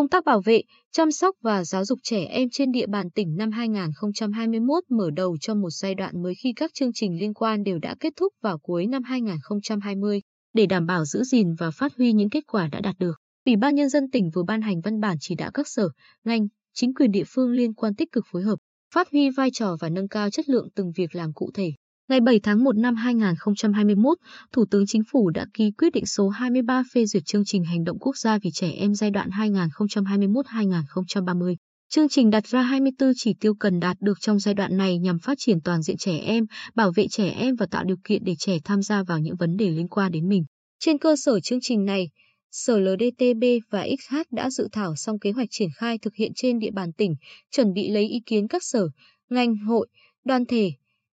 Công tác bảo vệ, chăm sóc và giáo dục trẻ em trên địa bàn tỉnh năm 2021 mở đầu cho một giai đoạn mới khi các chương trình liên quan đều đã kết thúc vào cuối năm 2020 để đảm bảo giữ gìn và phát huy những kết quả đã đạt được. Ủy ban Nhân dân tỉnh vừa ban hành văn bản chỉ đạo các sở, ngành, chính quyền địa phương liên quan tích cực phối hợp, phát huy vai trò và nâng cao chất lượng từng việc làm cụ thể. Ngày 7 tháng 1 năm 2021, Thủ tướng Chính phủ đã ký quyết định số 23 phê duyệt chương trình hành động quốc gia vì trẻ em giai đoạn 2021-2030. Chương trình đặt ra 24 chỉ tiêu cần đạt được trong giai đoạn này nhằm phát triển toàn diện trẻ em, bảo vệ trẻ em và tạo điều kiện để trẻ tham gia vào những vấn đề liên quan đến mình. Trên cơ sở chương trình này, Sở LDTB và XH đã dự thảo xong kế hoạch triển khai thực hiện trên địa bàn tỉnh, chuẩn bị lấy ý kiến các sở, ngành, hội, đoàn thể,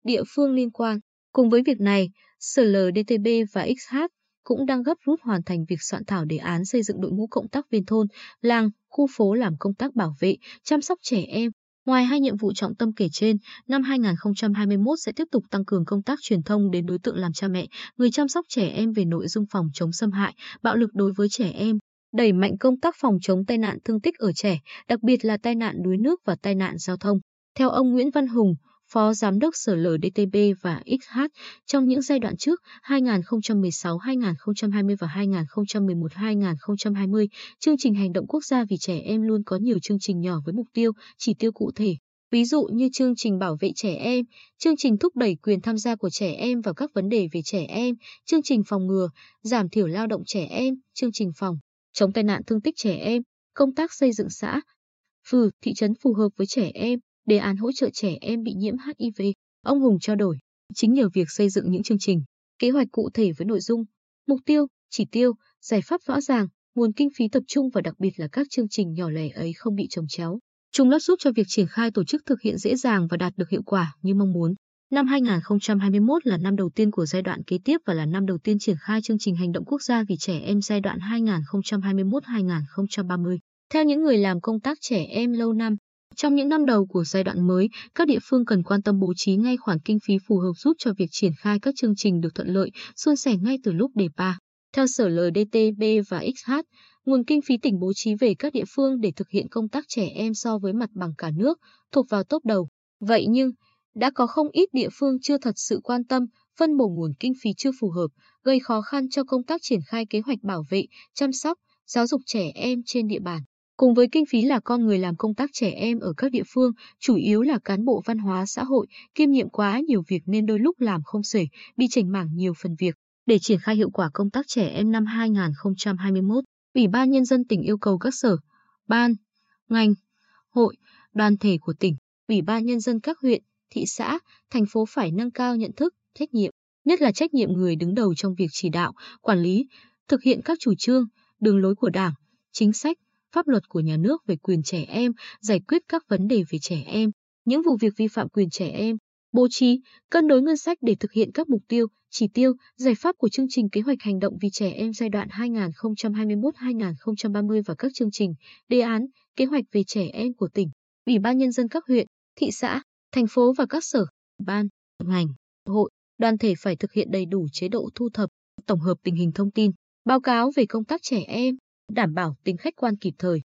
địa phương liên quan. Cùng với việc này, Sở LDTB và XH cũng đang gấp rút hoàn thành việc soạn thảo đề án xây dựng đội ngũ cộng tác viên thôn, làng, khu phố làm công tác bảo vệ, chăm sóc trẻ em. Ngoài hai nhiệm vụ trọng tâm kể trên, năm 2021 sẽ tiếp tục tăng cường công tác truyền thông đến đối tượng làm cha mẹ, người chăm sóc trẻ em về nội dung phòng chống xâm hại, bạo lực đối với trẻ em, đẩy mạnh công tác phòng chống tai nạn thương tích ở trẻ, đặc biệt là tai nạn đuối nước và tai nạn giao thông. Theo ông Nguyễn Văn Hùng, Phó Giám đốc Sở LDTB và XH trong những giai đoạn trước 2016-2020 và 2011-2020, chương trình hành động quốc gia vì trẻ em luôn có nhiều chương trình nhỏ với mục tiêu, chỉ tiêu cụ thể. Ví dụ như chương trình bảo vệ trẻ em, chương trình thúc đẩy quyền tham gia của trẻ em vào các vấn đề về trẻ em, chương trình phòng ngừa, giảm thiểu lao động trẻ em, chương trình phòng, chống tai nạn thương tích trẻ em, công tác xây dựng xã, phường, thị trấn phù hợp với trẻ em, đề án hỗ trợ trẻ em bị nhiễm HIV. Ông Hùng trao đổi, chính nhờ việc xây dựng những chương trình, kế hoạch cụ thể với nội dung, mục tiêu, chỉ tiêu, giải pháp rõ ràng, nguồn kinh phí tập trung và đặc biệt là các chương trình nhỏ lẻ ấy không bị trồng chéo. Chúng đã giúp cho việc triển khai tổ chức thực hiện dễ dàng và đạt được hiệu quả như mong muốn. Năm 2021 là năm đầu tiên của giai đoạn kế tiếp và là năm đầu tiên triển khai chương trình hành động quốc gia vì trẻ em giai đoạn 2021-2030. Theo những người làm công tác trẻ em lâu năm, trong những năm đầu của giai đoạn mới, các địa phương cần quan tâm bố trí ngay khoản kinh phí phù hợp giúp cho việc triển khai các chương trình được thuận lợi, suôn sẻ ngay từ lúc đề ba. Theo Sở LDTB và XH, nguồn kinh phí tỉnh bố trí về các địa phương để thực hiện công tác trẻ em so với mặt bằng cả nước, thuộc vào top đầu. Vậy nhưng, đã có không ít địa phương chưa thật sự quan tâm, phân bổ nguồn kinh phí chưa phù hợp, gây khó khăn cho công tác triển khai kế hoạch bảo vệ, chăm sóc, giáo dục trẻ em trên địa bàn. Cùng với kinh phí là con người làm công tác trẻ em ở các địa phương, chủ yếu là cán bộ văn hóa xã hội, kiêm nhiệm quá nhiều việc nên đôi lúc làm không xuể, bị chảnh mảng nhiều phần việc. Để triển khai hiệu quả công tác trẻ em năm 2021, Ủy ban Nhân dân tỉnh yêu cầu các sở, ban, ngành, hội, đoàn thể của tỉnh, Ủy ban Nhân dân các huyện, thị xã, thành phố phải nâng cao nhận thức, trách nhiệm, nhất là trách nhiệm người đứng đầu trong việc chỉ đạo, quản lý, thực hiện các chủ trương, đường lối của Đảng, chính sách, pháp luật của nhà nước về quyền trẻ em, giải quyết các vấn đề về trẻ em, những vụ việc vi phạm quyền trẻ em, bố trí, cân đối ngân sách để thực hiện các mục tiêu, chỉ tiêu, giải pháp của chương trình kế hoạch hành động vì trẻ em giai đoạn 2021-2030 và các chương trình, đề án, kế hoạch về trẻ em của tỉnh, Ủy ban nhân dân các huyện, thị xã, thành phố và các sở, ban, ngành, hội, đoàn thể phải thực hiện đầy đủ chế độ thu thập, tổng hợp tình hình thông tin, báo cáo về công tác trẻ em, đảm bảo tính khách quan kịp thời.